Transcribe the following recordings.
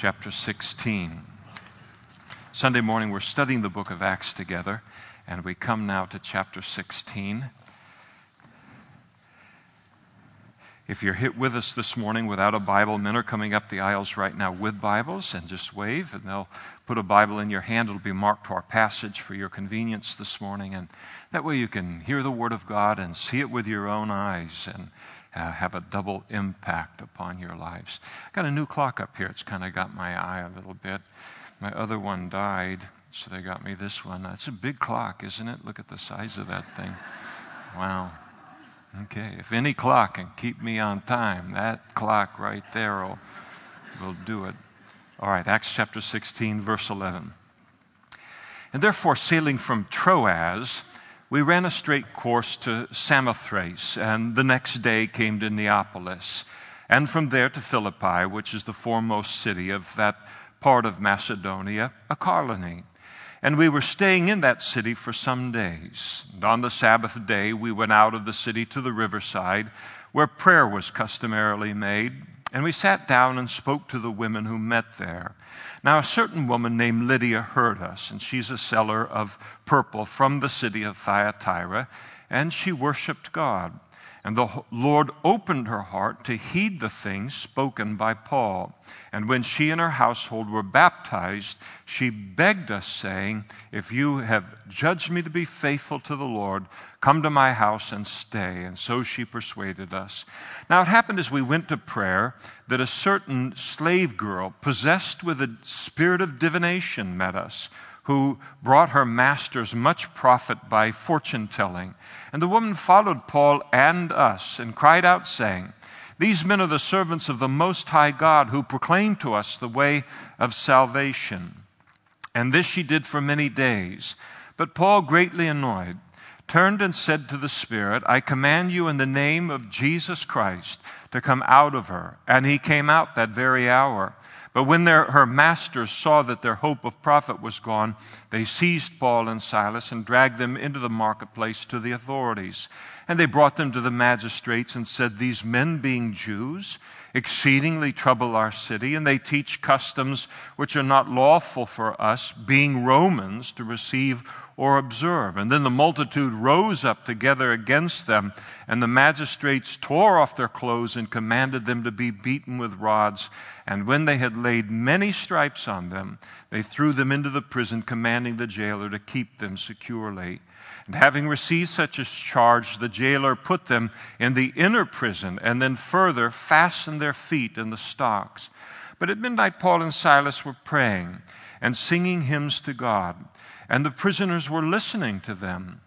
chapter 16. Sunday morning, we're studying the book of Acts together, and we come now to chapter 16. If you're hit with us this morning without a Bible, men are coming up the aisles right now with Bibles and just wave, and they'll put a Bible in your hand. It'll be marked to our passage for your convenience this morning, and that way you can hear the Word of God and see it with your own eyes and uh, have a double impact upon your lives. I got a new clock up here. It's kind of got my eye a little bit. My other one died, so they got me this one. It's a big clock, isn't it? Look at the size of that thing. Wow. Okay, if any clock can keep me on time, that clock right there will, will do it. All right, Acts chapter 16, verse 11. And therefore, sailing from Troas, we ran a straight course to Samothrace, and the next day came to Neapolis, and from there to Philippi, which is the foremost city of that part of Macedonia, a colony. And we were staying in that city for some days. And on the Sabbath day, we went out of the city to the riverside, where prayer was customarily made. And we sat down and spoke to the women who met there. Now, a certain woman named Lydia heard us, and she's a seller of purple from the city of Thyatira, and she worshiped God. And the Lord opened her heart to heed the things spoken by Paul. And when she and her household were baptized, she begged us, saying, If you have judged me to be faithful to the Lord, come to my house and stay. And so she persuaded us. Now it happened as we went to prayer that a certain slave girl, possessed with a spirit of divination, met us who brought her masters much profit by fortune telling. And the woman followed Paul and us and cried out, saying, These men are the servants of the Most High God who proclaim to us the way of salvation. And this she did for many days. But Paul, greatly annoyed, turned and said to the Spirit, I command you in the name of Jesus Christ to come out of her. And he came out that very hour. But when their, her masters saw that their hope of profit was gone, they seized Paul and Silas and dragged them into the marketplace to the authorities. And they brought them to the magistrates and said, These men, being Jews, exceedingly trouble our city, and they teach customs which are not lawful for us, being Romans, to receive or observe. And then the multitude rose up together against them, and the magistrates tore off their clothes and commanded them to be beaten with rods. And when they had laid many stripes on them, they threw them into the prison, commanding the jailer to keep them securely. And having received such a charge, the jailer put them in the inner prison, and then further fastened their feet in the stocks. But at midnight, Paul and Silas were praying and singing hymns to God and the prisoners were listening to them.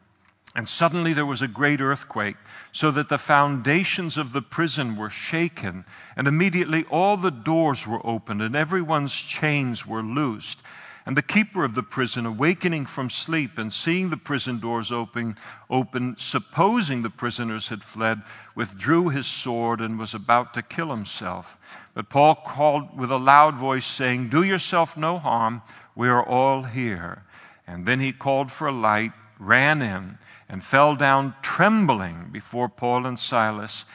And suddenly there was a great earthquake, so that the foundations of the prison were shaken, and immediately all the doors were opened, and everyone's chains were loosed. And the keeper of the prison, awakening from sleep and seeing the prison doors open, open, supposing the prisoners had fled, withdrew his sword and was about to kill himself. But Paul called with a loud voice, saying, Do yourself no harm, we are all here. And then he called for a light, ran in, and fell down trembling before Paul and Silas.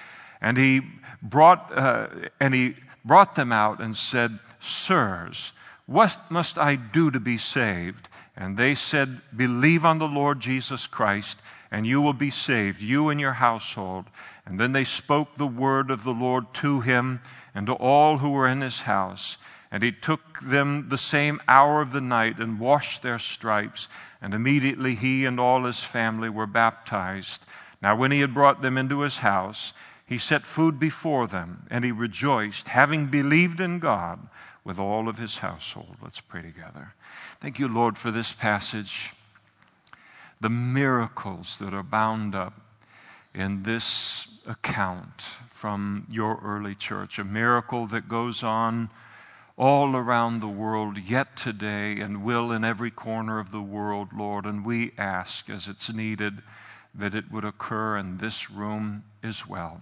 And he brought, uh, and he brought them out and said, Sirs, what must I do to be saved? And they said, Believe on the Lord Jesus Christ, and you will be saved, you and your household. And then they spoke the word of the Lord to him and to all who were in his house. And he took them the same hour of the night and washed their stripes. And immediately he and all his family were baptized. Now, when he had brought them into his house, he set food before them, and he rejoiced, having believed in God with all of his household. Let's pray together. Thank you, Lord, for this passage. The miracles that are bound up in this account from your early church, a miracle that goes on all around the world, yet today, and will in every corner of the world, Lord. And we ask, as it's needed, that it would occur in this room as well.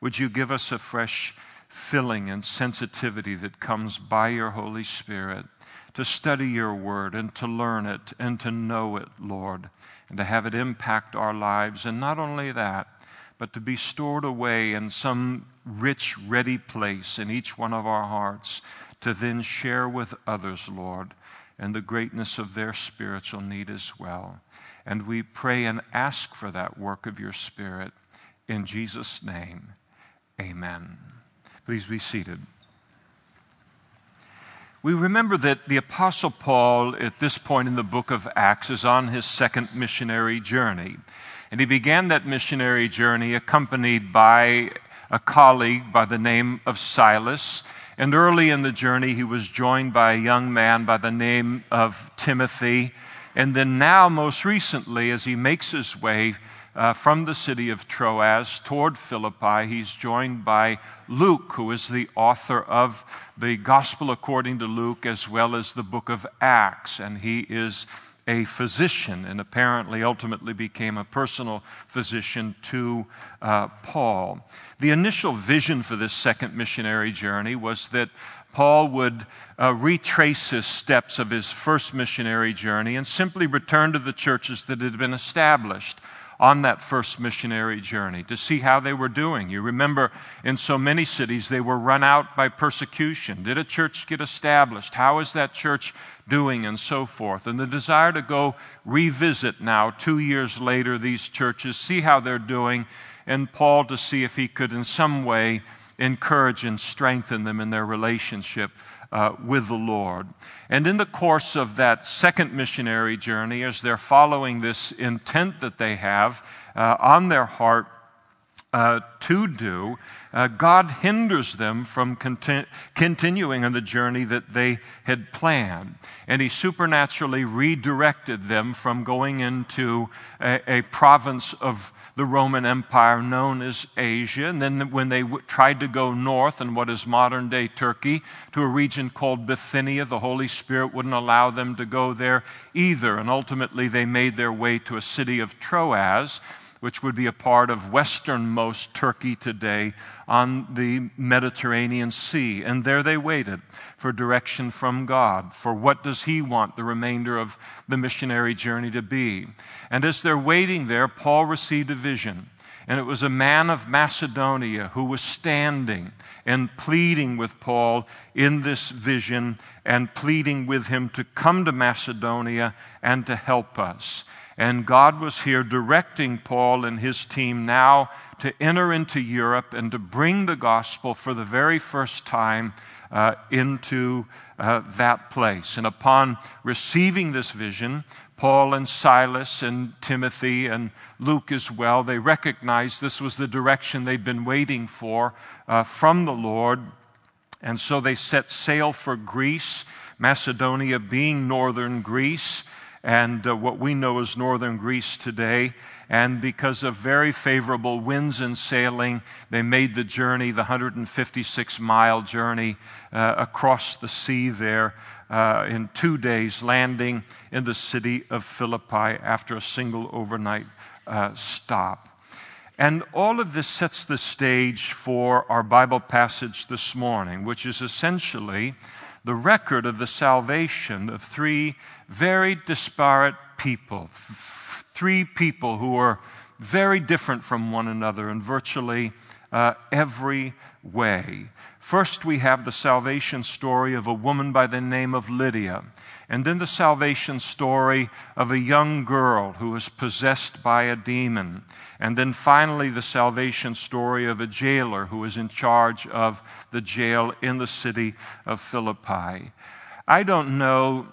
Would you give us a fresh filling and sensitivity that comes by your Holy Spirit to study your word and to learn it and to know it, Lord, and to have it impact our lives? And not only that, but to be stored away in some rich, ready place in each one of our hearts to then share with others, Lord, and the greatness of their spiritual need as well. And we pray and ask for that work of your Spirit. In Jesus' name, amen. Please be seated. We remember that the Apostle Paul, at this point in the book of Acts, is on his second missionary journey. And he began that missionary journey accompanied by a colleague by the name of Silas. And early in the journey, he was joined by a young man by the name of Timothy. And then, now, most recently, as he makes his way uh, from the city of Troas toward Philippi, he's joined by Luke, who is the author of the Gospel according to Luke as well as the book of Acts. And he is a physician and apparently ultimately became a personal physician to uh, Paul. The initial vision for this second missionary journey was that Paul would uh, retrace his steps of his first missionary journey and simply return to the churches that had been established on that first missionary journey to see how they were doing. You remember in so many cities they were run out by persecution. Did a church get established? How is that church doing? And so forth. And the desire to go revisit now, two years later, these churches, see how they're doing, and Paul to see if he could in some way encourage and strengthen them in their relationship uh, with the Lord. And in the course of that second missionary journey, as they're following this intent that they have uh, on their heart uh, to do, uh, God hinders them from conti- continuing on the journey that they had planned. And He supernaturally redirected them from going into a, a province of the Roman Empire known as Asia. And then when they w- tried to go north in what is modern day Turkey to a region called Bithynia, the Holy Spirit wouldn't allow them to go there either. And ultimately they made their way to a city of Troas which would be a part of westernmost Turkey today on the Mediterranean Sea. And there they waited for direction from God, for what does He want the remainder of the missionary journey to be. And as they're waiting there, Paul received a vision. And it was a man of Macedonia who was standing and pleading with Paul in this vision and pleading with him to come to Macedonia and to help us. And God was here directing Paul and his team now to enter into Europe and to bring the gospel for the very first time uh, into uh, that place. And upon receiving this vision, Paul and Silas and Timothy and Luke as well, they recognized this was the direction they'd been waiting for uh, from the Lord. And so they set sail for Greece, Macedonia being northern Greece and uh, what we know as northern Greece today. And because of very favorable winds and sailing, they made the journey, the 156 mile journey uh, across the sea there uh, in two days, landing in the city of Philippi after a single overnight uh, stop. And all of this sets the stage for our Bible passage this morning, which is essentially the record of the salvation of three very disparate people, three people who are very different from one another in virtually uh, every way. First, we have the salvation story of a woman by the name of Lydia, and then the salvation story of a young girl who is possessed by a demon, and then finally the salvation story of a jailer who is in charge of the jail in the city of Philippi. I don't know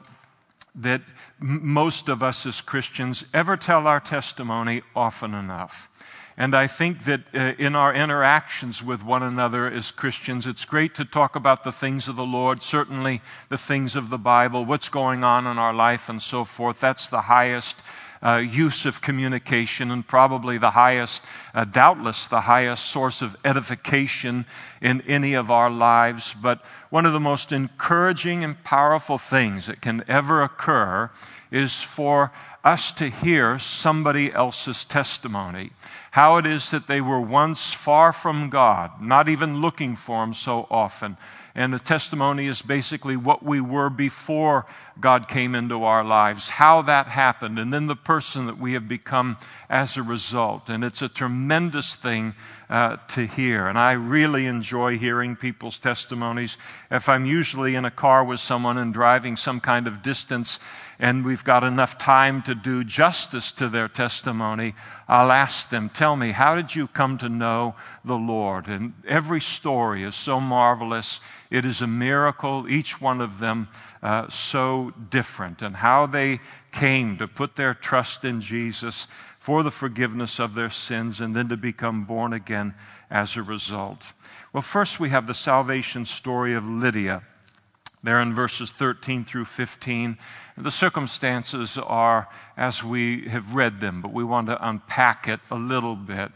that most of us as Christians ever tell our testimony often enough. And I think that uh, in our interactions with one another as Christians, it's great to talk about the things of the Lord, certainly the things of the Bible, what's going on in our life, and so forth. That's the highest uh, use of communication and probably the highest, uh, doubtless, the highest source of edification in any of our lives. But one of the most encouraging and powerful things that can ever occur is for us to hear somebody else's testimony. How it is that they were once far from God, not even looking for Him so often, And the testimony is basically what we were before God came into our lives, how that happened, and then the person that we have become as a result. And it's a tremendous thing uh, to hear. And I really enjoy hearing people's testimonies. If I'm usually in a car with someone and driving some kind of distance, and we've got enough time to do justice to their testimony, I'll ask them, Tell me, how did you come to know the Lord? And every story is so marvelous. It is a miracle, each one of them uh, so different, and how they came to put their trust in Jesus for the forgiveness of their sins and then to become born again as a result. Well, first we have the salvation story of Lydia there in verses 13 through 15. The circumstances are as we have read them, but we want to unpack it a little bit.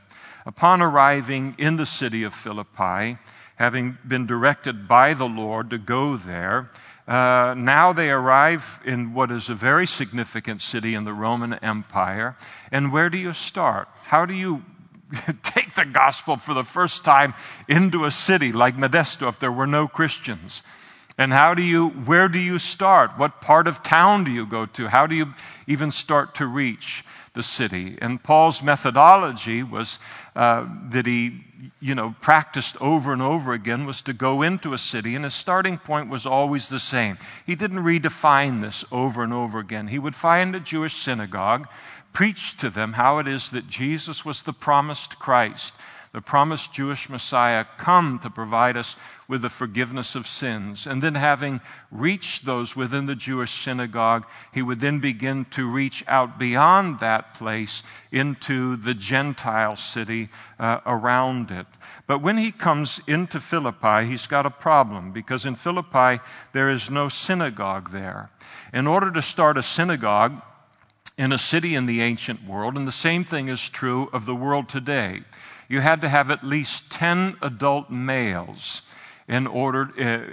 Upon arriving in the city of Philippi, having been directed by the Lord to go there, uh, now they arrive in what is a very significant city in the Roman Empire. And where do you start? How do you take the gospel for the first time into a city like Modesto if there were no Christians? And how do you, where do you start? What part of town do you go to? How do you even start to reach the city? And Paul's methodology was uh, that he, you know, practiced over and over again was to go into a city, and his starting point was always the same. He didn't redefine this over and over again. He would find a Jewish synagogue, preach to them how it is that Jesus was the promised Christ the promised Jewish Messiah, come to provide us with the forgiveness of sins. And then, having reached those within the Jewish synagogue, he would then begin to reach out beyond that place into the Gentile city uh, around it. But when he comes into Philippi, he's got a problem because in Philippi, there is no synagogue there. In order to start a synagogue, in a city in the ancient world, and the same thing is true of the world today you had to have at least 10 adult males in order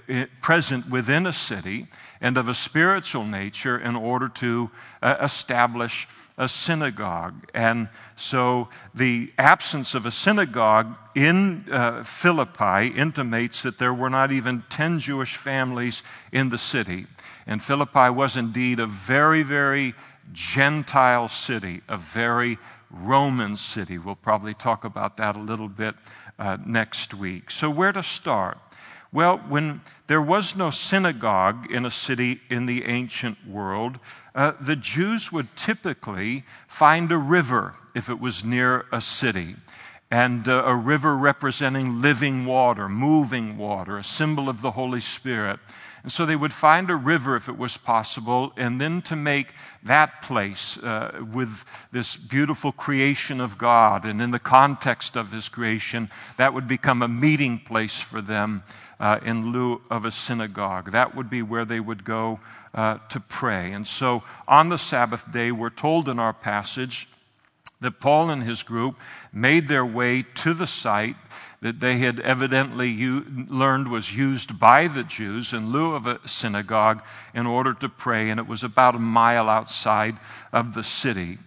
uh, present within a city and of a spiritual nature in order to uh, establish a synagogue. And so the absence of a synagogue in uh, Philippi intimates that there were not even 10 Jewish families in the city. And Philippi was indeed a very, very Gentile city, a very Roman city. We'll probably talk about that a little bit uh, next week. So, where to start? Well, when there was no synagogue in a city in the ancient world, uh, the Jews would typically find a river if it was near a city. And uh, a river representing living water, moving water, a symbol of the Holy Spirit. And so they would find a river if it was possible, and then to make that place uh, with this beautiful creation of God and in the context of His creation, that would become a meeting place for them uh, in lieu of a synagogue. That would be where they would go uh, to pray. And so on the Sabbath day, we're told in our passage that Paul and his group made their way to the site that they had evidently u- learned was used by the Jews in lieu of a synagogue in order to pray, and it was about a mile outside of the city.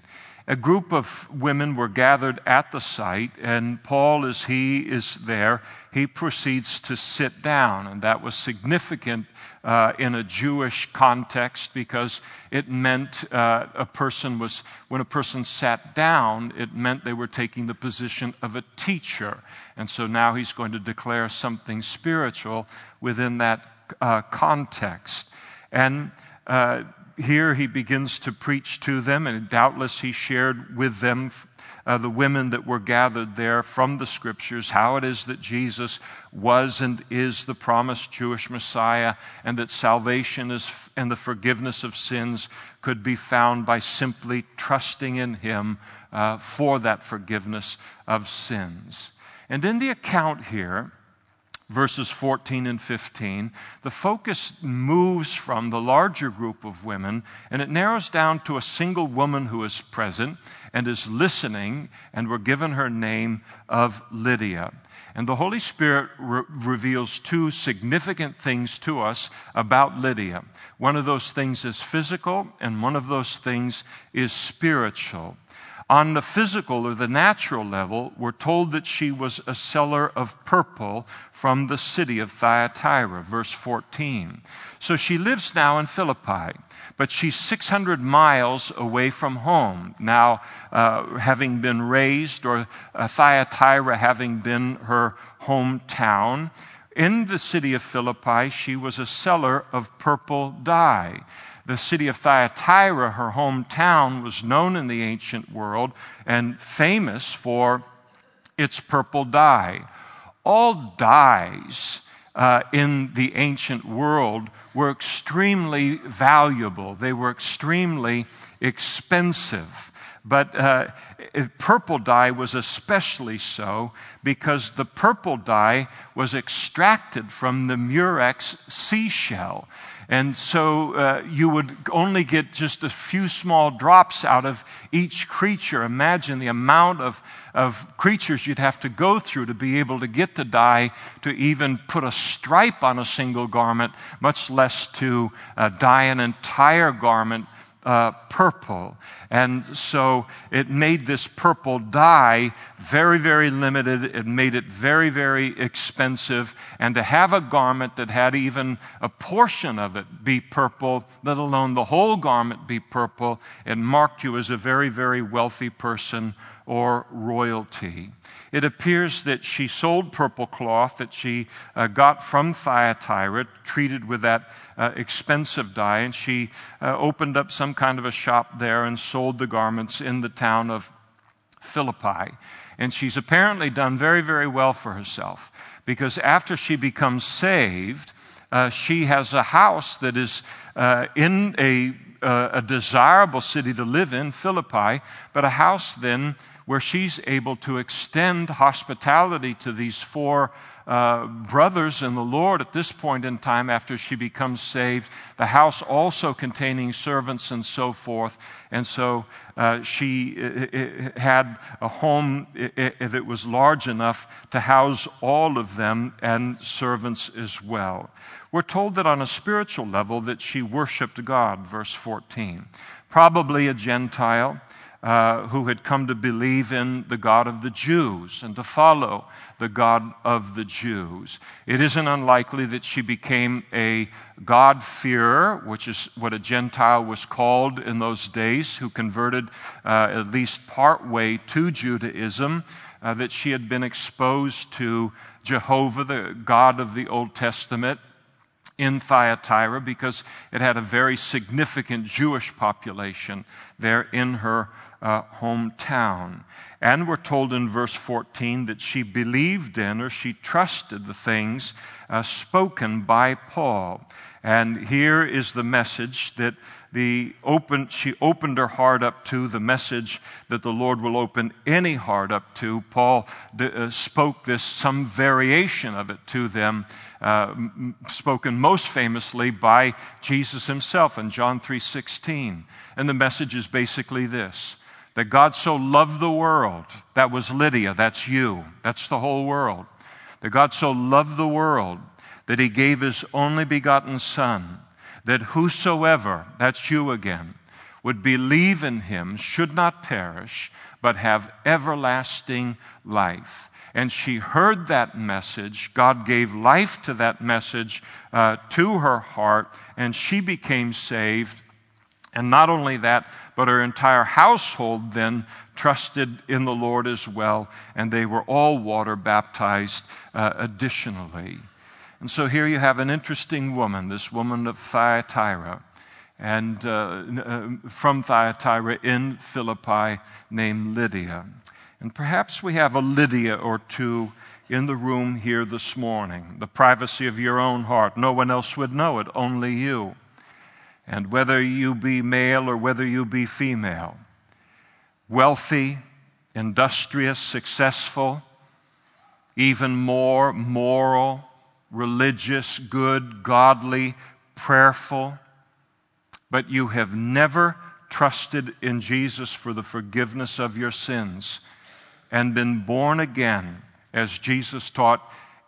A group of women were gathered at the site, and Paul, as he is there, he proceeds to sit down. And that was significant uh, in a Jewish context because it meant uh, a person was, when a person sat down, it meant they were taking the position of a teacher. And so now he's going to declare something spiritual within that uh, context. And uh, here he begins to preach to them, and doubtless he shared with them, uh, the women that were gathered there from the scriptures, how it is that Jesus was and is the promised Jewish Messiah, and that salvation is, and the forgiveness of sins could be found by simply trusting in him uh, for that forgiveness of sins. And in the account here, verses 14 and 15, the focus moves from the larger group of women and it narrows down to a single woman who is present and is listening, and we're given her name of Lydia. And the Holy Spirit re- reveals two significant things to us about Lydia. One of those things is physical, and one of those things is spiritual. On the physical or the natural level, we're told that she was a seller of purple from the city of Thyatira, verse 14. So she lives now in Philippi, but she's 600 miles away from home. Now, uh, having been raised, or uh, Thyatira having been her hometown, in the city of Philippi, she was a seller of purple dye. The city of Thyatira, her hometown, was known in the ancient world and famous for its purple dye. All dyes uh, in the ancient world were extremely valuable, they were extremely expensive. But uh, purple dye was especially so because the purple dye was extracted from the murex seashell. And so uh, you would only get just a few small drops out of each creature. Imagine the amount of, of creatures you'd have to go through to be able to get the dye to even put a stripe on a single garment, much less to uh, dye an entire garment uh, purple. And so it made this purple dye very, very limited. It made it very, very expensive. And to have a garment that had even a portion of it be purple, let alone the whole garment be purple, it marked you as a very, very wealthy person or royalty. It appears that she sold purple cloth that she uh, got from Thyatira, treated with that uh, expensive dye, and she uh, opened up some kind of a shop there and sold the garments in the town of Philippi. And she's apparently done very, very well for herself because after she becomes saved, uh, she has a house that is uh, in a, uh, a desirable city to live in, Philippi, but a house then where she's able to extend hospitality to these four uh, brothers in the Lord at this point in time after she becomes saved. The house also containing servants and so forth. And so uh, she uh, uh, uh, had a home that was large enough to house all of them and servants as well. We're told that on a spiritual level that she worshiped God, verse 14. Probably a Gentile uh, who had come to believe in the God of the Jews and to follow the God of the Jews. It isn't unlikely that she became a God-fearer, which is what a Gentile was called in those days, who converted uh, at least part way to Judaism, uh, that she had been exposed to Jehovah, the God of the Old Testament, in Thyatira because it had a very significant Jewish population there in her uh, hometown. And we're told in verse 14 that she believed in or she trusted the things uh, spoken by Paul. And here is the message that the open, she opened her heart up to, the message that the Lord will open any heart up to. Paul uh, spoke this, some variation of it to them, uh, spoken most famously by Jesus himself in John 3.16. And the message is basically this that God so loved the world. That was Lydia, that's you, that's the whole world. That God so loved the world that he gave his only begotten Son, that whosoever, that's you again, would believe in him should not perish, but have everlasting life. And she heard that message. God gave life to that message uh, to her heart, and she became saved and not only that, but her entire household then trusted in the Lord as well, and they were all water baptized uh, additionally. And so here you have an interesting woman, this woman of Thyatira, and uh, uh, from Thyatira in Philippi named Lydia. And perhaps we have a Lydia or two in the room here this morning, the privacy of your own heart. No one else would know it, only you and whether you be male or whether you be female, wealthy, industrious, successful, even more moral, religious, good, godly, prayerful, but you have never trusted in Jesus for the forgiveness of your sins and been born again as Jesus taught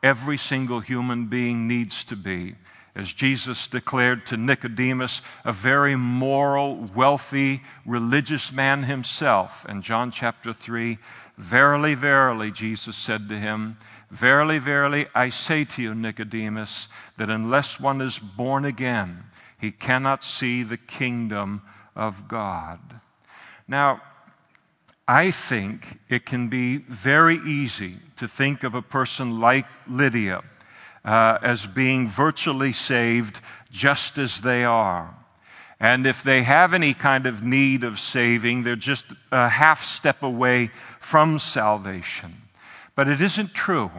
every single human being needs to be as Jesus declared to Nicodemus, a very moral, wealthy, religious man himself. In John chapter 3, Verily, verily, Jesus said to him, Verily, verily, I say to you, Nicodemus, that unless one is born again, he cannot see the kingdom of God. Now, I think it can be very easy to think of a person like Lydia uh, as being virtually saved just as they are. And if they have any kind of need of saving, they're just a half step away from salvation. But it isn't true.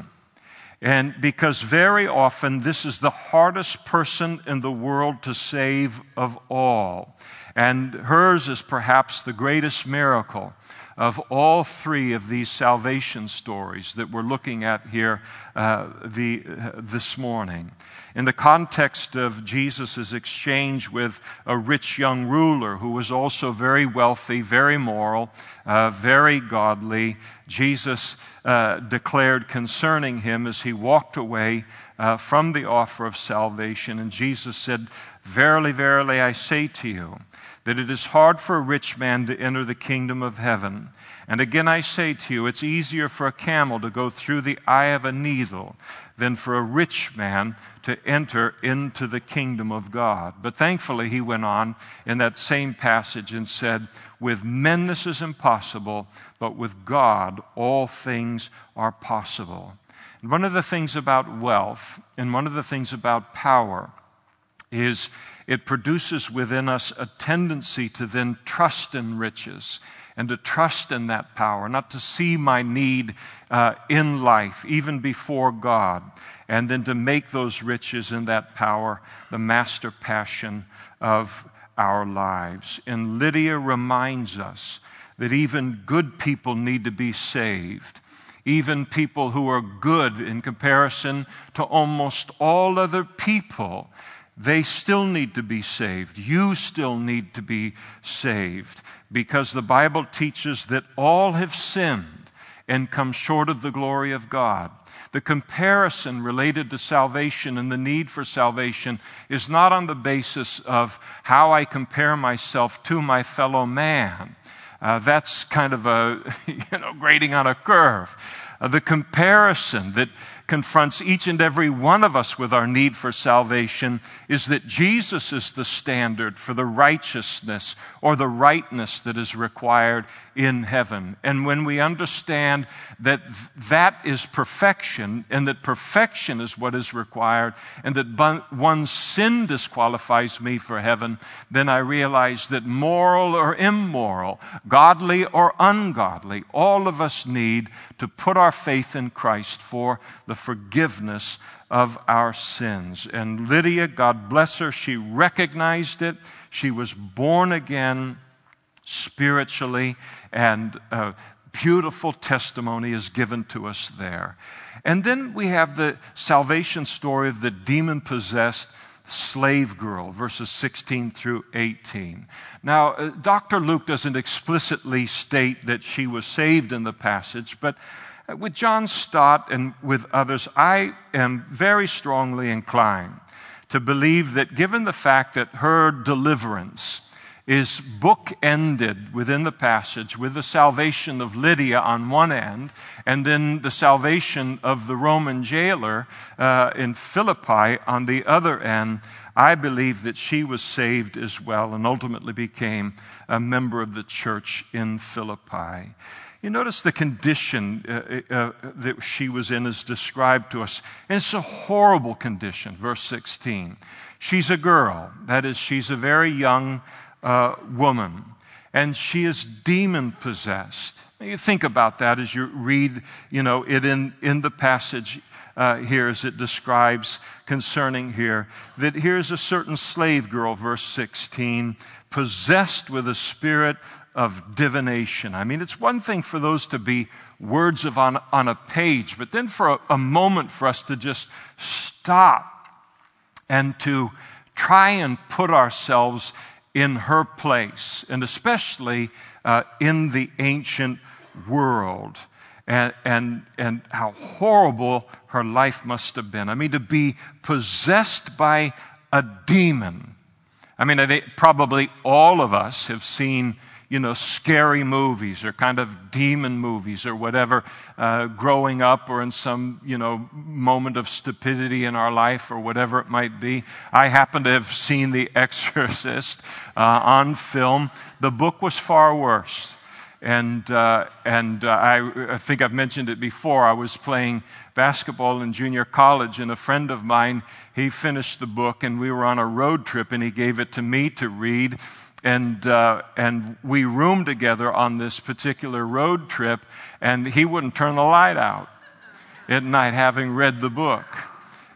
And because very often this is the hardest person in the world to save of all. And hers is perhaps the greatest miracle of all three of these salvation stories that we're looking at here uh, the, uh, this morning. In the context of Jesus' exchange with a rich young ruler who was also very wealthy, very moral, uh, very godly, Jesus uh, declared concerning him as he walked away uh, from the offer of salvation. And Jesus said, Verily, verily, I say to you, that it is hard for a rich man to enter the kingdom of heaven. And again, I say to you, it's easier for a camel to go through the eye of a needle than for a rich man to enter into the kingdom of God. But thankfully, he went on in that same passage and said, With men this is impossible, but with God all things are possible. And one of the things about wealth and one of the things about power is it produces within us a tendency to then trust in riches and to trust in that power, not to see my need uh, in life, even before God, and then to make those riches and that power the master passion of our lives. And Lydia reminds us that even good people need to be saved even people who are good in comparison to almost all other people they still need to be saved. You still need to be saved because the Bible teaches that all have sinned and come short of the glory of God. The comparison related to salvation and the need for salvation is not on the basis of how I compare myself to my fellow man. Uh, that's kind of a, you know, grading on a curve. Uh, the comparison that confronts each and every one of us with our need for salvation is that Jesus is the standard for the righteousness or the rightness that is required in heaven. And when we understand that that is perfection and that perfection is what is required and that one sin disqualifies me for heaven, then I realize that moral or immoral, godly or ungodly, all of us need to put our faith in Christ for the forgiveness of our sins. And Lydia, God bless her, she recognized it. She was born again spiritually, and a beautiful testimony is given to us there. And then we have the salvation story of the demon possessed slave girl, verses 16 through 18. Now, uh, Dr. Luke doesn't explicitly state that she was saved in the passage, but with John Stott and with others, I am very strongly inclined to believe that given the fact that her deliverance is bookended within the passage with the salvation of Lydia on one end, and then the salvation of the Roman jailer uh, in Philippi on the other end. I believe that she was saved as well and ultimately became a member of the church in Philippi. You notice the condition uh, uh, uh, that she was in is described to us. And it's a horrible condition, verse 16. She's a girl, that is, she's a very young uh, woman, and she is demon possessed. You think about that as you read, you know, it in, in the passage uh, here as it describes concerning here. That here's a certain slave girl, verse 16, possessed with a spirit of divination. I mean, it's one thing for those to be words of on, on a page, but then for a, a moment for us to just stop and to try and put ourselves in her place, and especially uh, in the ancient world. and, and, and how horrible her life must have been. I mean, to be possessed by a demon. I mean, I think probably all of us have seen you know, scary movies or kind of demon movies or whatever, uh, growing up or in some, you know, moment of stupidity in our life or whatever it might be. I happen to have seen The Exorcist uh, on film. The book was far worse. And, uh, and uh, I, I, think I've mentioned it before. I was playing basketball in junior college, and a friend of mine, he finished the book, and we were on a road trip, and he gave it to me to read and, uh, and we roomed together on this particular road trip, and he wouldn't turn the light out at night, having read the book.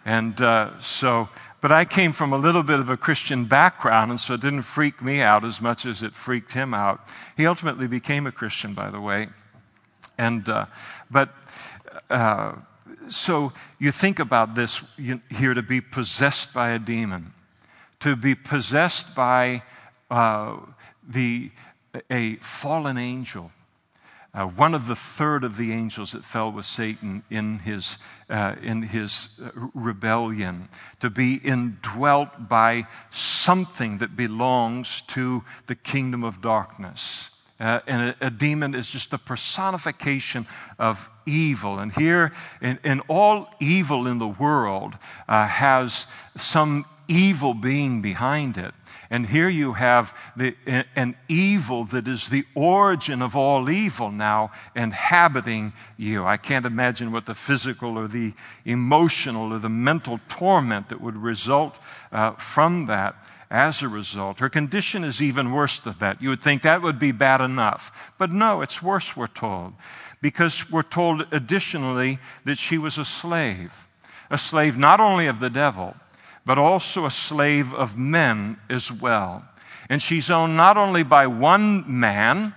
And uh, so, but I came from a little bit of a Christian background, and so it didn't freak me out as much as it freaked him out. He ultimately became a Christian, by the way. And, uh, but, uh, so you think about this here to be possessed by a demon, to be possessed by uh, the, a fallen angel. Uh, one of the third of the angels that fell with Satan in his, uh, in his rebellion, to be indwelt by something that belongs to the kingdom of darkness. Uh, and a, a, demon is just a personification of evil. And here, in, in all evil in the world, uh, has some evil being behind it. And here you have the, an evil that is the origin of all evil now inhabiting you. I can't imagine what the physical or the emotional or the mental torment that would result uh, from that as a result. Her condition is even worse than that. You would think that would be bad enough. But no, it's worse, we're told. Because we're told additionally that she was a slave. A slave not only of the devil, but also a slave of men as well. And she's owned not only by one man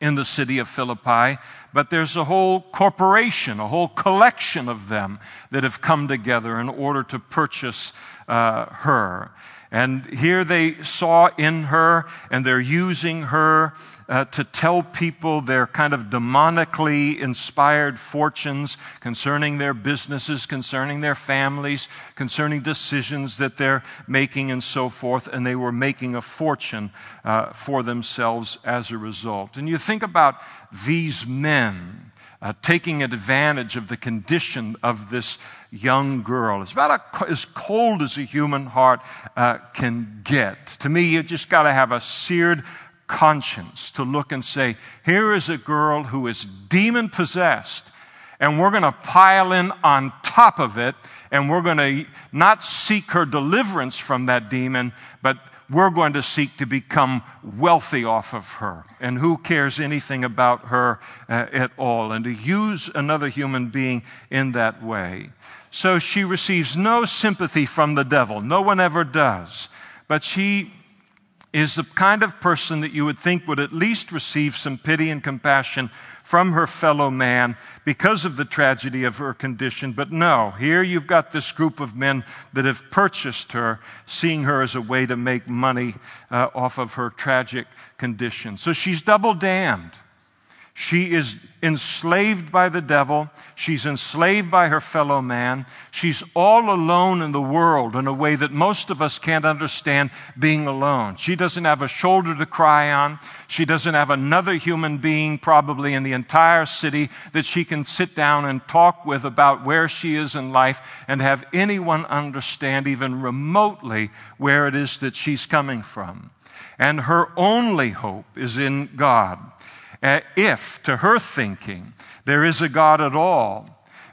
in the city of Philippi, but there's a whole corporation, a whole collection of them that have come together in order to purchase uh, her. And here they saw in her, and they're using her uh, to tell people their kind of demonically inspired fortunes concerning their businesses, concerning their families, concerning decisions that they're making, and so forth. And they were making a fortune uh, for themselves as a result. And you think about these men. Uh, taking advantage of the condition of this young girl. It's about a, as cold as a human heart uh, can get. To me, you just got to have a seared conscience to look and say, here is a girl who is demon possessed, and we're going to pile in on top of it, and we're going to not seek her deliverance from that demon, but we're going to seek to become wealthy off of her. And who cares anything about her uh, at all? And to use another human being in that way. So she receives no sympathy from the devil. No one ever does. But she is the kind of person that you would think would at least receive some pity and compassion from her fellow man because of the tragedy of her condition. But no, here you've got this group of men that have purchased her, seeing her as a way to make money uh, off of her tragic condition. So she's double damned. She is enslaved by the devil. She's enslaved by her fellow man. She's all alone in the world in a way that most of us can't understand being alone. She doesn't have a shoulder to cry on. She doesn't have another human being, probably in the entire city, that she can sit down and talk with about where she is in life and have anyone understand even remotely where it is that she's coming from. And her only hope is in God. Uh, if, to her thinking, there is a God at all.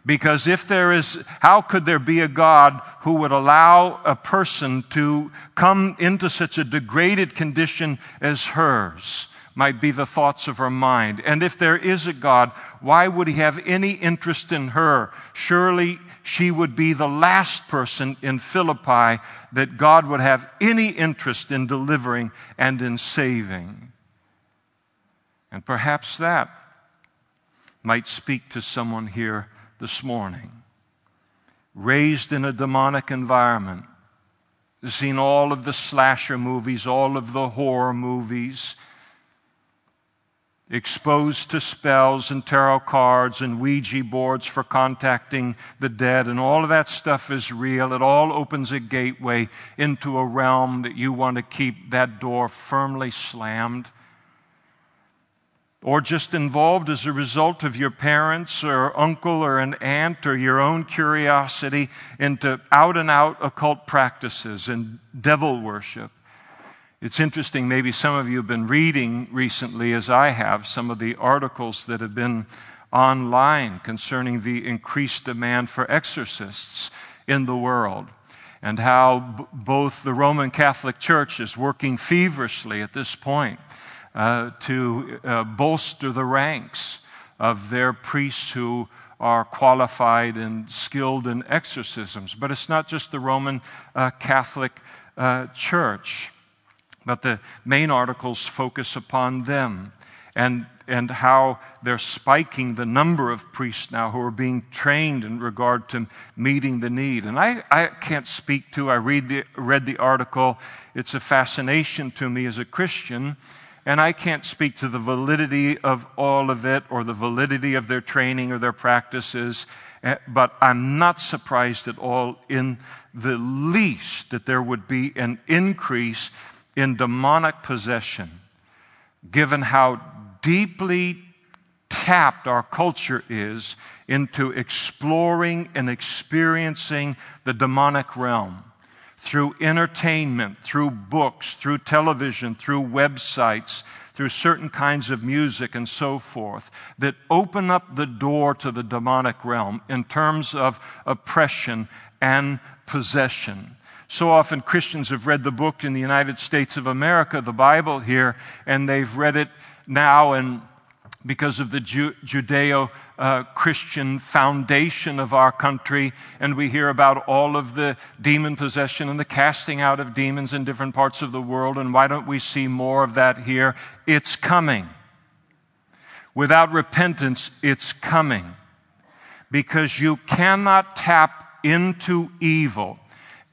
Because if there is, how could there be a God who would allow a person to come into such a degraded condition as hers? Might be the thoughts of her mind. And if there is a God, why would he have any interest in her? Surely she would be the last person in Philippi that God would have any interest in delivering and in saving. And perhaps that might speak to someone here this morning. Raised in a demonic environment, seen all of the slasher movies, all of the horror movies. exposed to spells and tarot cards and Ouija boards for contacting the dead, and all of that stuff is real. It all opens a gateway into a realm that you want to keep that door firmly slammed. Or just involved as a result of your parents or uncle or an aunt or your own curiosity into out and out occult practices and devil worship. It's interesting, maybe some of you have been reading recently, as I have, some of the articles that have been online concerning the increased demand for exorcists in the world and how b- both the Roman Catholic Church is working feverishly at this point uh, to uh, bolster the ranks of their priests who are qualified and skilled in exorcisms. But it's not just the Roman uh, Catholic uh, Church. But the main articles focus upon them and, and how they're spiking the number of priests now who are being trained in regard to meeting the need. And I, I can't speak to, I read the, read the article, it's a fascination to me as a Christian. And I can't speak to the validity of all of it or the validity of their training or their practices, eh, but I'm not surprised at all in the least that there would be an increase in demonic possession, given how deeply tapped our culture is into exploring and experiencing the demonic realm through entertainment, through books, through television, through websites, through certain kinds of music and so forth, that open up the door to the demonic realm in terms of oppression and possession. So often Christians have read the book in the United States of America, the Bible here, and they've read it now and because of the Judeo uh, Christian foundation of our country, and we hear about all of the demon possession and the casting out of demons in different parts of the world, and why don't we see more of that here? It's coming. Without repentance, it's coming. Because you cannot tap into evil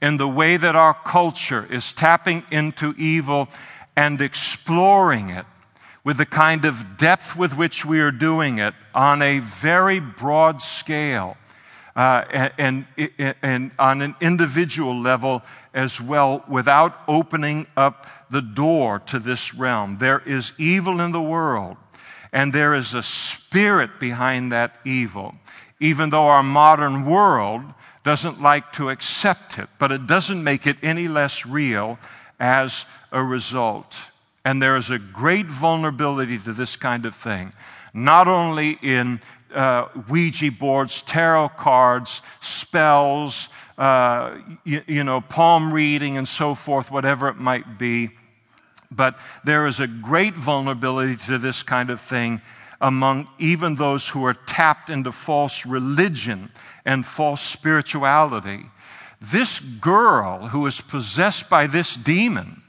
in the way that our culture is tapping into evil and exploring it with the kind of depth with which we are doing it on a very broad scale uh, and, and, and on an individual level as well without opening up the door to this realm. There is evil in the world, and there is a spirit behind that evil. Even though our modern world doesn't like to accept it, but it doesn't make it any less real as a result. And there is a great vulnerability to this kind of thing, not only in uh, Ouija boards, tarot cards, spells, uh, you, you know, palm reading, and so forth, whatever it might be. But there is a great vulnerability to this kind of thing among even those who are tapped into false religion and false spirituality. This girl who is possessed by this demon,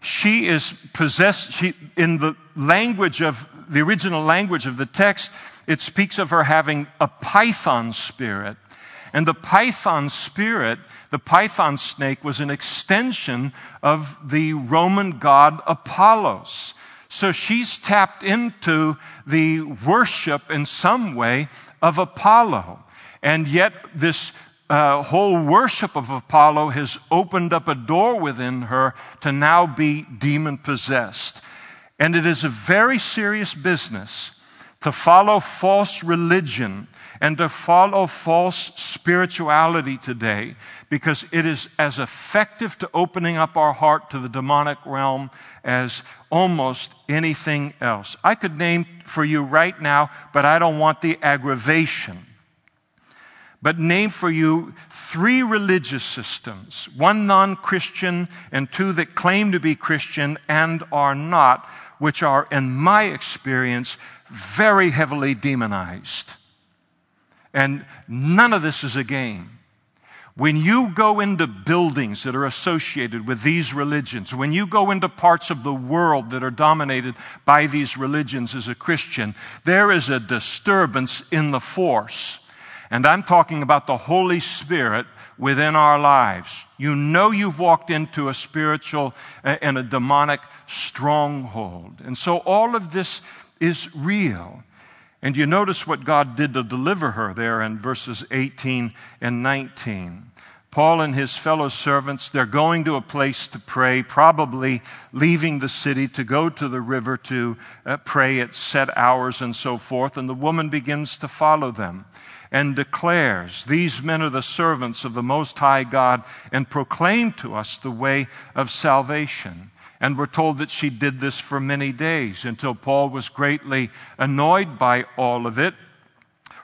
she is possessed, she, in the language of the original language of the text, it speaks of her having a python spirit. And the python spirit, the python snake, was an extension of the Roman god Apollos. So she's tapped into the worship in some way of Apollo. And yet, this uh, whole worship of Apollo has opened up a door within her to now be demon possessed. And it is a very serious business to follow false religion and to follow false spirituality today because it is as effective to opening up our heart to the demonic realm as almost anything else. I could name for you right now, but I don't want the aggravation but name for you three religious systems one non Christian, and two that claim to be Christian and are not, which are, in my experience, very heavily demonized. And none of this is a game. When you go into buildings that are associated with these religions, when you go into parts of the world that are dominated by these religions as a Christian, there is a disturbance in the force and I'm talking about the Holy Spirit within our lives. You know you've walked into a spiritual and a demonic stronghold. And so all of this is real. And you notice what God did to deliver her there in verses 18 and 19. Paul and his fellow servants, they're going to a place to pray, probably leaving the city to go to the river to uh, pray at set hours and so forth. And the woman begins to follow them and declares, These men are the servants of the Most High God, and proclaim to us the way of salvation. And we're told that she did this for many days until Paul was greatly annoyed by all of it.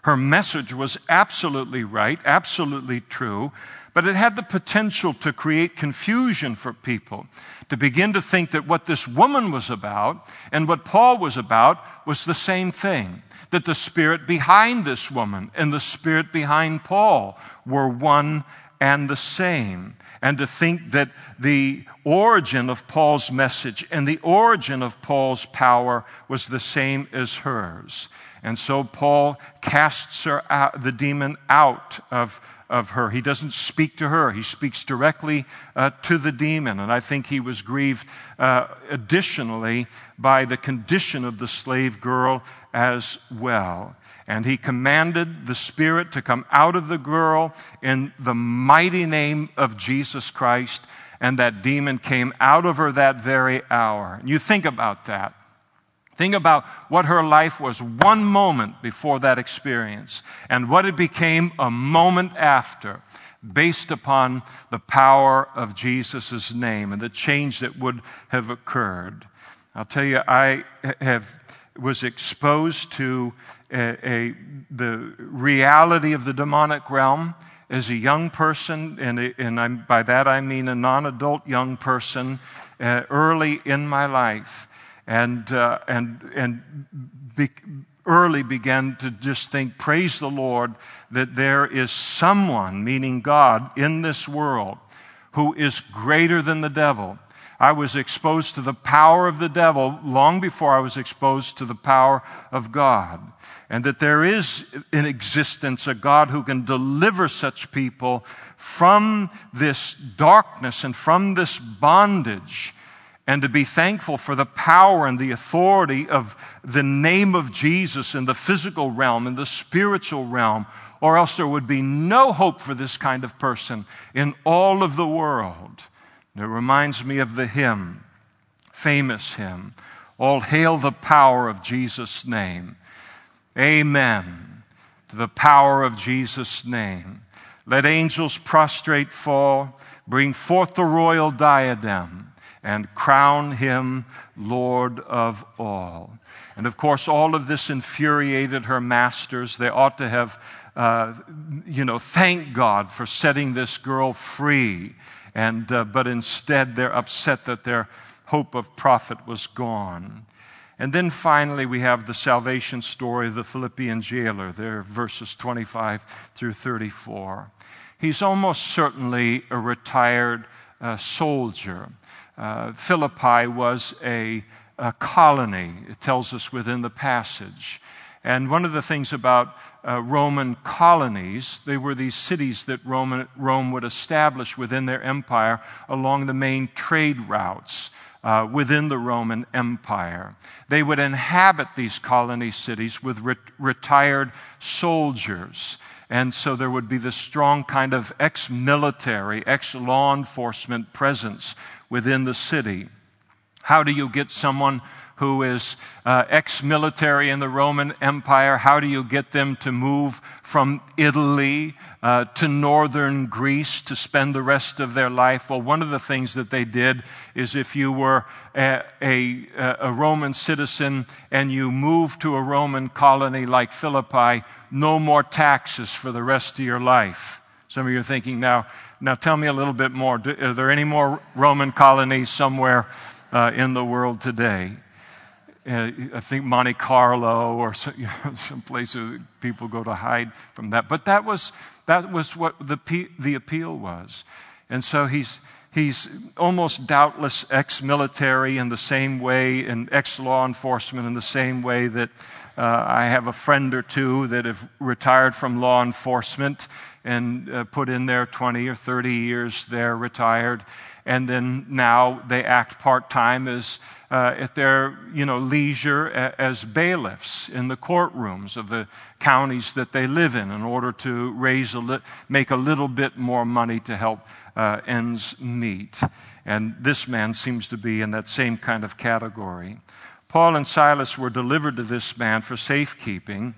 Her message was absolutely right, absolutely true, but it had the potential to create confusion for people, to begin to think that what this woman was about and what Paul was about was the same thing. That the spirit behind this woman and the spirit behind Paul were one and the same. And to think that the origin of Paul's message and the origin of Paul's power was the same as hers. And so Paul casts out, the demon out of of her. He doesn't speak to her, he speaks directly uh, to the demon. And I think he was grieved uh, additionally by the condition of the slave girl as well. And he commanded the spirit to come out of the girl in the mighty name of Jesus Christ. And that demon came out of her that very hour. And You think about that. Think about what her life was one moment before that experience and what it became a moment after based upon the power of Jesus' name and the change that would have occurred. I'll tell you, I have, was exposed to a, a, the reality of the demonic realm as a young person, and, and by that I mean a non adult young person, uh, early in my life and, uh, and, and be, early began to just think, praise the Lord, that there is someone, meaning God, in this world who is greater than the devil. I was exposed to the power of the devil long before I was exposed to the power of God. And that there is in existence a God who can deliver such people from this darkness and from this bondage and to be thankful for the power and the authority of the name of Jesus in the physical realm, in the spiritual realm, or else there would be no hope for this kind of person in all of the world. it reminds me of the hymn, famous hymn, All Hail the Power of Jesus' Name. Amen to the power of Jesus' name. Let angels prostrate fall, bring forth the royal diadem and crown him Lord of all. And of course, all of this infuriated her masters. They ought to have, uh, you know, thanked God for setting this girl free. And, uh, but instead, they're upset that their hope of profit was gone. And then finally, we have the salvation story of the Philippian jailer. There, verses 25 through 34. He's almost certainly a retired uh, soldier. Uh, Philippi was a, a, colony, it tells us within the passage. And one of the things about uh, Roman colonies, they were these cities that Roman, Rome would establish within their empire along the main trade routes. Uh, within the Roman Empire. They would inhabit these colony cities with re- retired soldiers. And so there would be this strong kind of ex military, ex law enforcement presence within the city. How do you get someone who is uh, ex military in the Roman Empire? How do you get them to move from Italy uh, to northern Greece to spend the rest of their life? Well, one of the things that they did is if you were a, a, a Roman citizen and you moved to a Roman colony like Philippi, no more taxes for the rest of your life. Some of you are thinking now, now tell me a little bit more. Are there any more Roman colonies somewhere uh, in the world today? Uh, I think Monte Carlo or some, you know, some place where people go to hide from that. But that was, that was what the, the appeal was. And so he's, he's almost doubtless ex military in the same way, and ex law enforcement in the same way that uh, I have a friend or two that have retired from law enforcement and uh, put in their 20 or 30 years there, retired. And then now they act part time as uh, at their you know, leisure as bailiffs in the courtrooms of the counties that they live in in order to raise a li- make a little bit more money to help uh, ends meet. And this man seems to be in that same kind of category. Paul and Silas were delivered to this man for safekeeping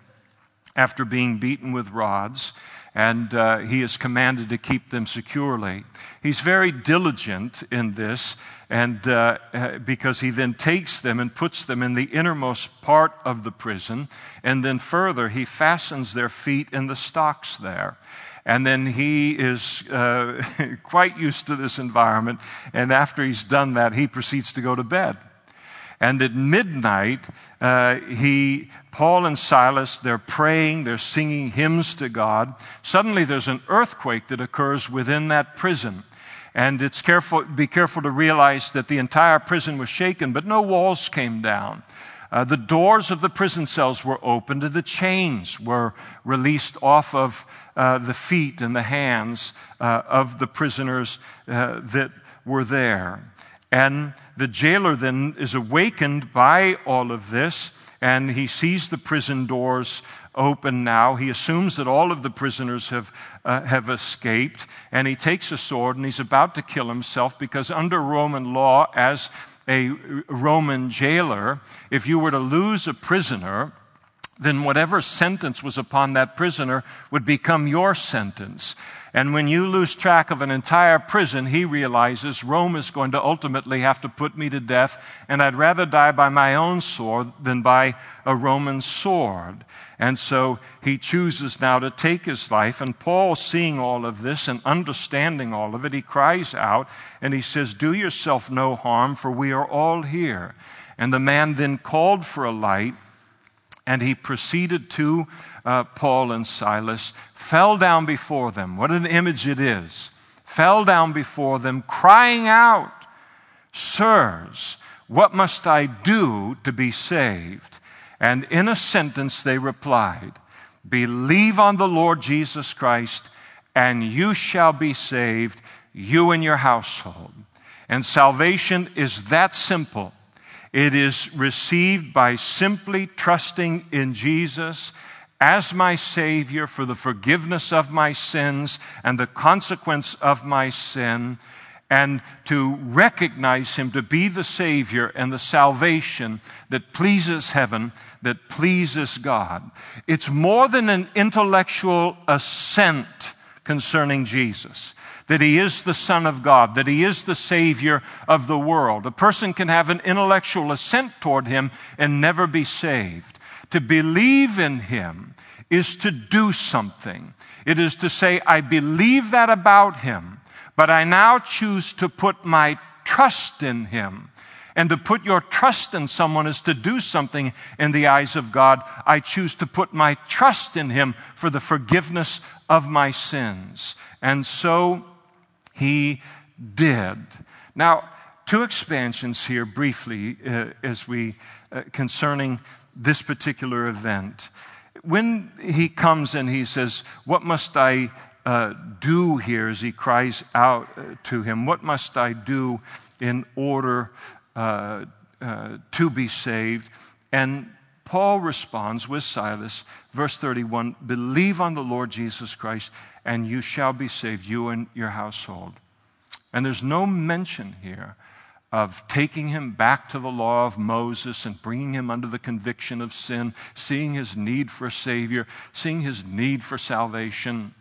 after being beaten with rods and uh, he is commanded to keep them securely. He's very diligent in this, and uh, uh, because he then takes them and puts them in the innermost part of the prison, and then further, he fastens their feet in the stocks there. And then he is uh, quite used to this environment, and after he's done that, he proceeds to go to bed. And at midnight, uh, he, Paul and Silas, they're praying, they're singing hymns to God. Suddenly, there's an earthquake that occurs within that prison. And it's careful, be careful to realize that the entire prison was shaken, but no walls came down. Uh, the doors of the prison cells were opened and the chains were released off of uh, the feet and the hands uh, of the prisoners uh, that were there. And the jailer then is awakened by all of this, and he sees the prison doors open now. He assumes that all of the prisoners have, uh, have escaped, and he takes a sword and he's about to kill himself because, under Roman law, as a Roman jailer, if you were to lose a prisoner, then whatever sentence was upon that prisoner would become your sentence. And when you lose track of an entire prison, he realizes Rome is going to ultimately have to put me to death, and I'd rather die by my own sword than by a Roman sword. And so he chooses now to take his life. And Paul, seeing all of this and understanding all of it, he cries out and he says, Do yourself no harm, for we are all here. And the man then called for a light and he proceeded to uh, Paul and Silas, fell down before them. What an image it is. Fell down before them, crying out, Sirs, what must I do to be saved? And in a sentence they replied, Believe on the Lord Jesus Christ, and you shall be saved, you and your household. And salvation is that simple. It is received by simply trusting in Jesus as my Savior for the forgiveness of my sins and the consequence of my sin, and to recognize Him to be the Savior and the salvation that pleases heaven, that pleases God. It's more than an intellectual assent concerning Jesus that he is the Son of God, that he is the Savior of the world. A person can have an intellectual assent toward him and never be saved. To believe in him is to do something. It is to say, I believe that about him, but I now choose to put my trust in him. And to put your trust in someone is to do something in the eyes of God. I choose to put my trust in him for the forgiveness of my sins. And so he did. Now, two expansions here briefly uh, as we uh, concerning this particular event. When he comes and he says, What must I uh, do here? as he cries out uh, to him, What must I do in order uh, uh, to be saved? And Paul responds with Silas, verse 31 Believe on the Lord Jesus Christ, and you shall be saved, you and your household. And there's no mention here of taking him back to the law of Moses and bringing him under the conviction of sin, seeing his need for a Savior, seeing his need for salvation,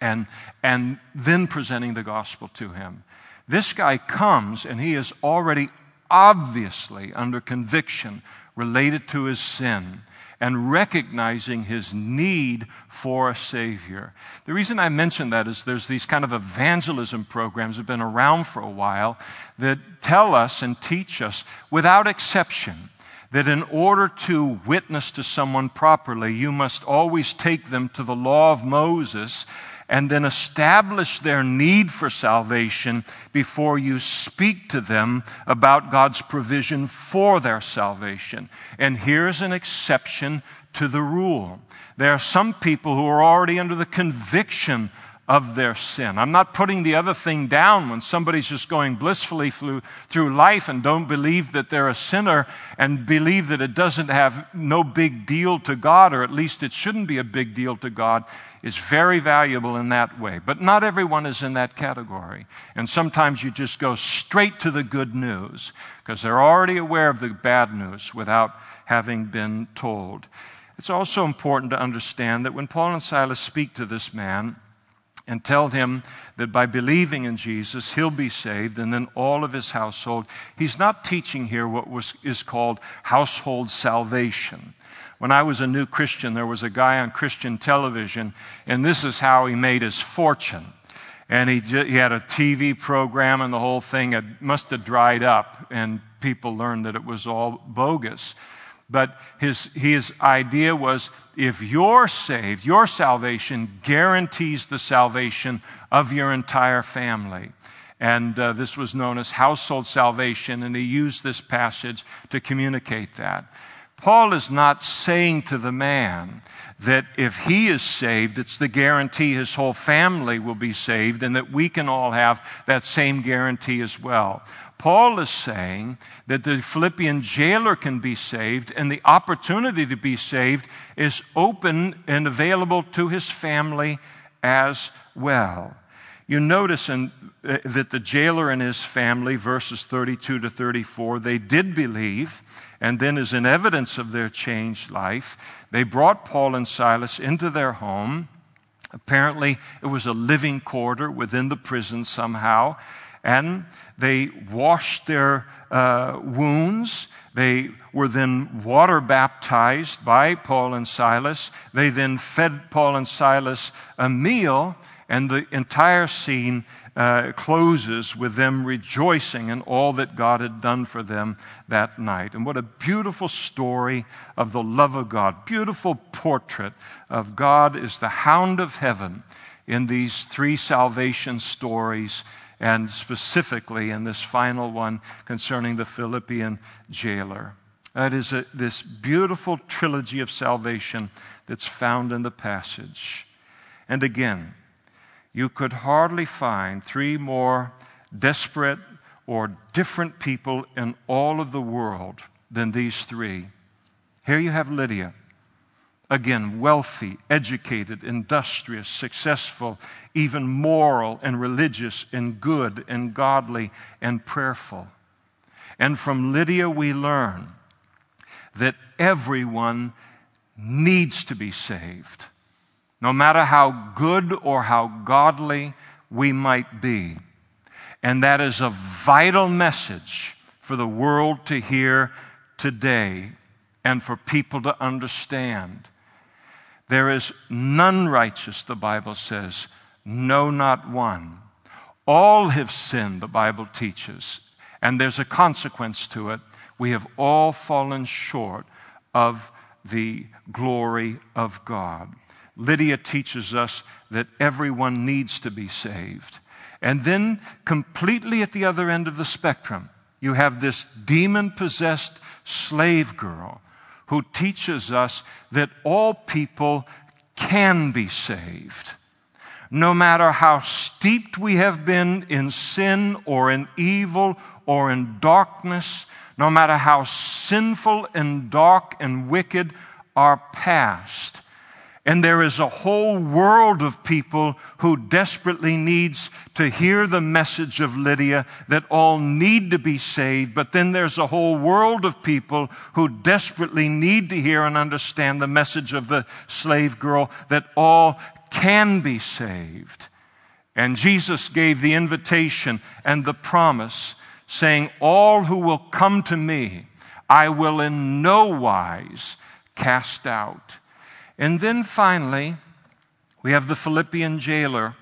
and, and then presenting the gospel to him. This guy comes and he is already obviously under conviction related to his sin and recognizing his need for a Savior. The reason I mention that is there's these kind of evangelism programs that have been around for a while that tell us and teach us without exception that in order to witness to someone properly, you must always take them to the law of Moses and then establish their need for salvation before you speak to them about God's provision for their salvation. And here's an exception to the rule. There are some people who are already under the conviction of their sin. I'm not putting the other thing down when somebody's just going blissfully through, through life and don't believe that they're a sinner and believe that it doesn't have no big deal to God, or at least it shouldn't be a big deal to God, is very valuable in that way. But not everyone is in that category. And sometimes you just go straight to the good news because they're already aware of the bad news without having been told. It's also important to understand that when Paul and Silas speak to this man, and tell him that by believing in Jesus, he'll be saved, and then all of his household. He's not teaching here what was, is called household salvation. When I was a new Christian, there was a guy on Christian television, and this is how he made his fortune. And he, he had a TV program, and the whole thing had, must have dried up, and people learned that it was all bogus. But his, his idea was if you're saved, your salvation guarantees the salvation of your entire family. And uh, this was known as household salvation, and he used this passage to communicate that. Paul is not saying to the man that if he is saved, it's the guarantee his whole family will be saved, and that we can all have that same guarantee as well. Paul is saying that the Philippian jailer can be saved, and the opportunity to be saved is open and available to his family as well. You notice in, uh, that the jailer and his family, verses 32 to 34, they did believe, and then, as an evidence of their changed life, they brought Paul and Silas into their home. Apparently, it was a living quarter within the prison somehow and they washed their uh, wounds. They were then water baptized by Paul and Silas. They then fed Paul and Silas a meal, and the entire scene uh, closes with them rejoicing in all that God had done for them that night. And what a beautiful story of the love of God, beautiful portrait of God as the hound of heaven in these three salvation stories and specifically in this final one concerning the Philippian jailer. That is a, this beautiful trilogy of salvation that's found in the passage. And again, you could hardly find three more desperate or different people in all of the world than these three. Here you have Lydia Again, wealthy, educated, industrious, successful, even moral and religious and good and godly and prayerful. And from Lydia, we learn that everyone needs to be saved, no matter how good or how godly we might be. And that is a vital message for the world to hear today and for people to understand. There is none righteous, the Bible says, no, not one. All have sinned, the Bible teaches, and there's a consequence to it. We have all fallen short of the glory of God. Lydia teaches us that everyone needs to be saved. And then, completely at the other end of the spectrum, you have this demon possessed slave girl who teaches us that all people can be saved. No matter how steeped we have been in sin or in evil or in darkness, no matter how sinful and dark and wicked our past, and there is a whole world of people who desperately needs to hear the message of Lydia that all need to be saved. But then there's a whole world of people who desperately need to hear and understand the message of the slave girl that all can be saved. And Jesus gave the invitation and the promise saying, All who will come to me, I will in no wise cast out. And then finally, we have the Philippian jailer,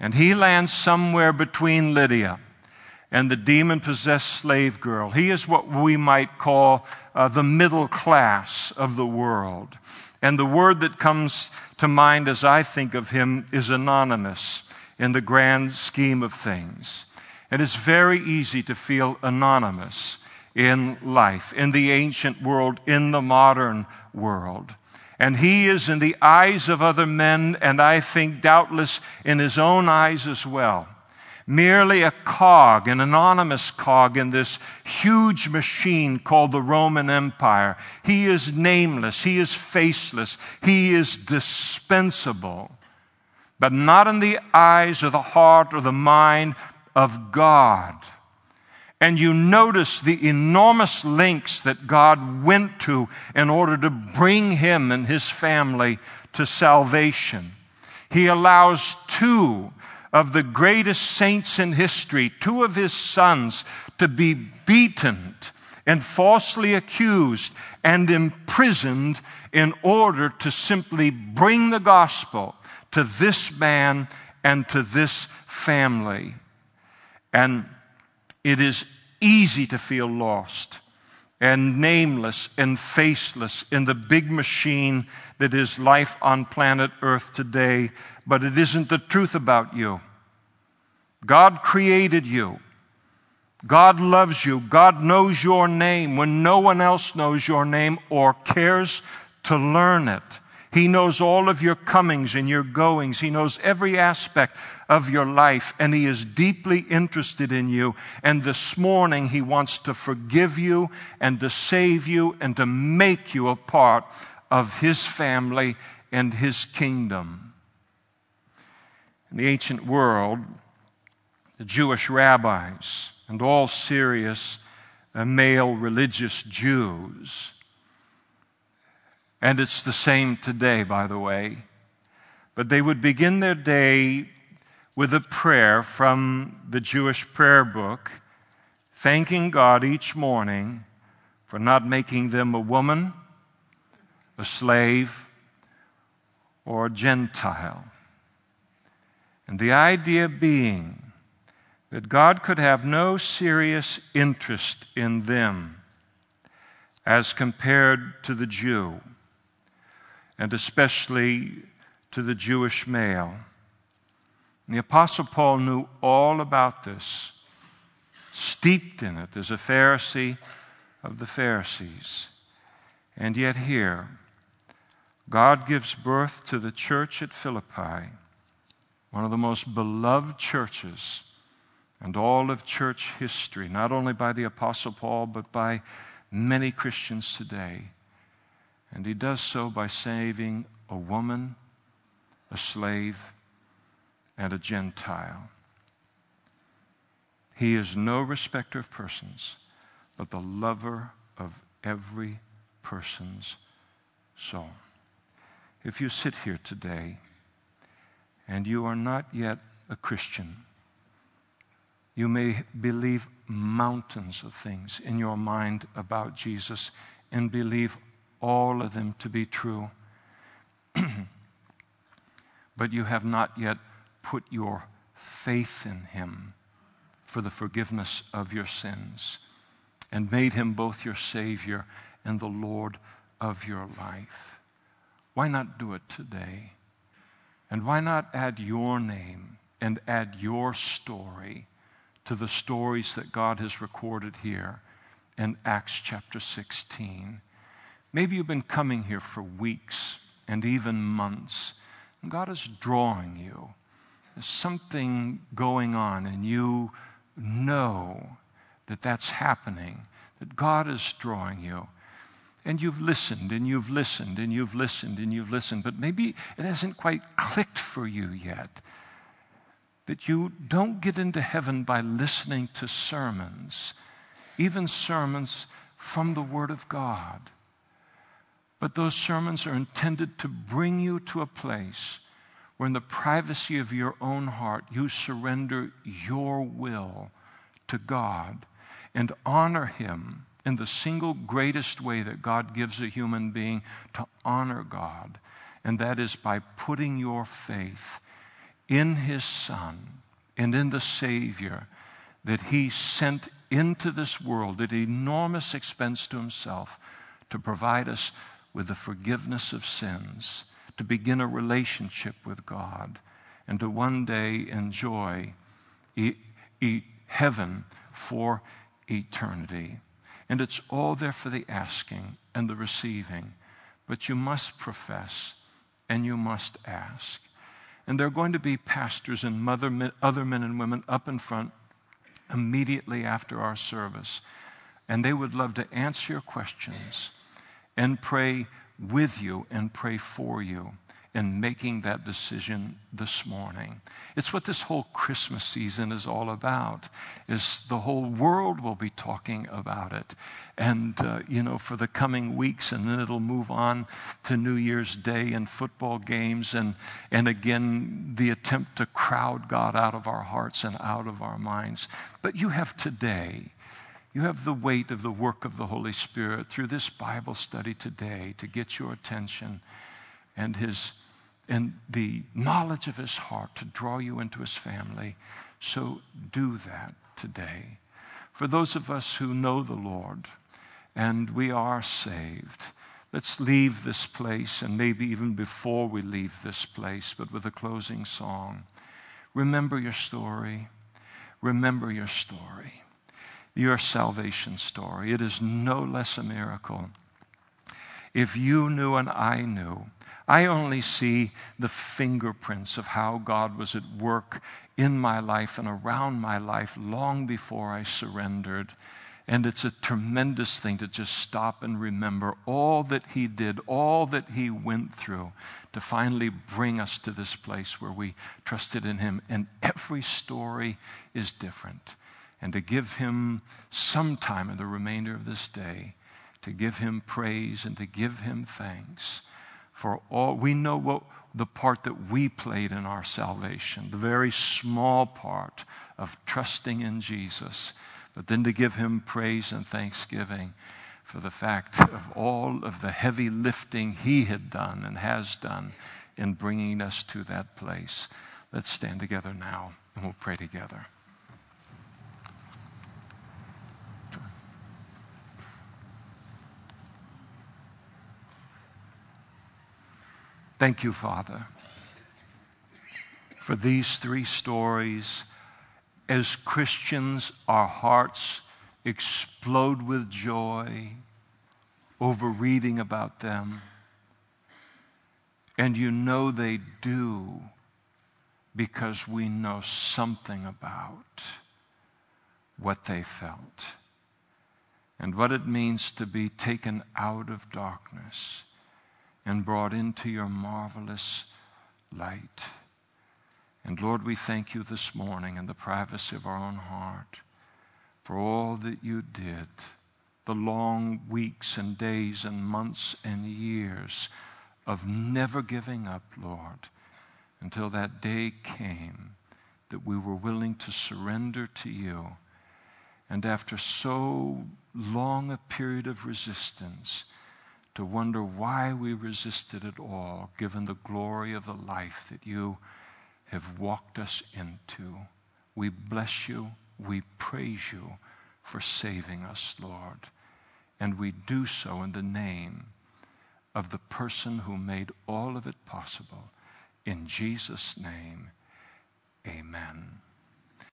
and he lands somewhere between Lydia and the demon possessed slave girl. He is what we might call uh, the middle class of the world. And the word that comes to mind as I think of him is anonymous in the grand scheme of things. And It is very easy to feel anonymous in life, in the ancient world, in the modern world. And he is in the eyes of other men, and I think doubtless in his own eyes as well, merely a cog, an anonymous cog in this huge machine called the Roman Empire. He is nameless, he is faceless, he is dispensable, but not in the eyes or the heart or the mind of God. And you notice the enormous lengths that God went to in order to bring him and his family to salvation. He allows two of the greatest saints in history, two of his sons, to be beaten and falsely accused and imprisoned in order to simply bring the gospel to this man and to this family. And it is easy to feel lost and nameless and faceless in the big machine that is life on planet Earth today, but it isn't the truth about you. God created you. God loves you. God knows your name when no one else knows your name or cares to learn it. He knows all of your comings and your goings. He knows every aspect of your life, and He is deeply interested in you. And this morning, He wants to forgive you and to save you and to make you a part of His family and His kingdom. In the ancient world, the Jewish rabbis and all serious uh, male religious Jews and it's the same today, by the way. But they would begin their day with a prayer from the Jewish prayer book, thanking God each morning for not making them a woman, a slave, or a Gentile. And the idea being that God could have no serious interest in them as compared to the Jew and especially to the Jewish male. And the Apostle Paul knew all about this, steeped in it as a Pharisee of the Pharisees. And yet, here, God gives birth to the church at Philippi, one of the most beloved churches and all of church history, not only by the Apostle Paul, but by many Christians today. And he does so by saving a woman, a slave, and a Gentile. He is no respecter of persons, but the lover of every person's soul. If you sit here today and you are not yet a Christian, you may believe mountains of things in your mind about Jesus and believe all of them to be true. but you have not yet put your faith in Him for the forgiveness of your sins and made Him both your Savior and the Lord of your life. Why not do it today? And why not add your name and add your story to the stories that God has recorded here in Acts chapter 16? Maybe you've been coming here for weeks and even months. And God is drawing you. There's something going on, and you know that that's happening, that God is drawing you. And you've listened, and you've listened, and you've listened, and you've listened, but maybe it hasn't quite clicked for you yet. That you don't get into heaven by listening to sermons, even sermons from the Word of God. But those sermons are intended to bring you to a place where, in the privacy of your own heart, you surrender your will to God and honor Him in the single greatest way that God gives a human being to honor God, and that is by putting your faith in His Son and in the Savior that He sent into this world at enormous expense to Himself to provide us with the forgiveness of sins, to begin a relationship with God, and to one day enjoy e- e- heaven for eternity. And it's all there for the asking and the receiving. But you must profess and you must ask. And there are going to be pastors and other men and women up in front immediately after our service. And they would love to answer your questions and pray with you and pray for you in making that decision this morning. It's what this whole Christmas season is all about. Is the whole world will be talking about it. And uh, you know for the coming weeks and then it'll move on to New Year's Day and football games and and again the attempt to crowd God out of our hearts and out of our minds. But you have today you have the weight of the work of the Holy Spirit through this Bible study today to get your attention and his and the knowledge of his heart to draw you into his family. So do that today. For those of us who know the Lord and we are saved, let's leave this place and maybe even before we leave this place, but with a closing song. Remember your story. Remember your story, your salvation story. It is no less a miracle. If you knew and I knew, I only see the fingerprints of how God was at work in my life and around my life long before I surrendered. And it's a tremendous thing to just stop and remember all that He did, all that He went through to finally bring us to this place where we trusted in Him. And every story is different. And to give Him some time in the remainder of this day, to give Him praise and to give Him thanks for all. We know what the part that we played in our salvation, the very small part of trusting in Jesus, but then to give him praise and thanksgiving for the fact of all of the heavy lifting he had done and has done in bringing us to that place. Let's stand together now and we'll pray together. Thank you, Father, for these three stories. As Christians, our hearts explode with joy over reading about them. And you know they do because we know something about what they felt and what it means to be taken out of darkness and brought into your marvelous light. And Lord, we thank you this morning in the privacy of our own heart for all that you did, the long weeks and days and months and years of never giving up, Lord, until that day came that we were willing to surrender to you. And after so long a period of resistance, to wonder why we resisted it all, given the glory of the life that you have walked us into. We bless you. We praise you for saving us, Lord. And we do so in the name of the person who made all of it possible. In Jesus' name, amen.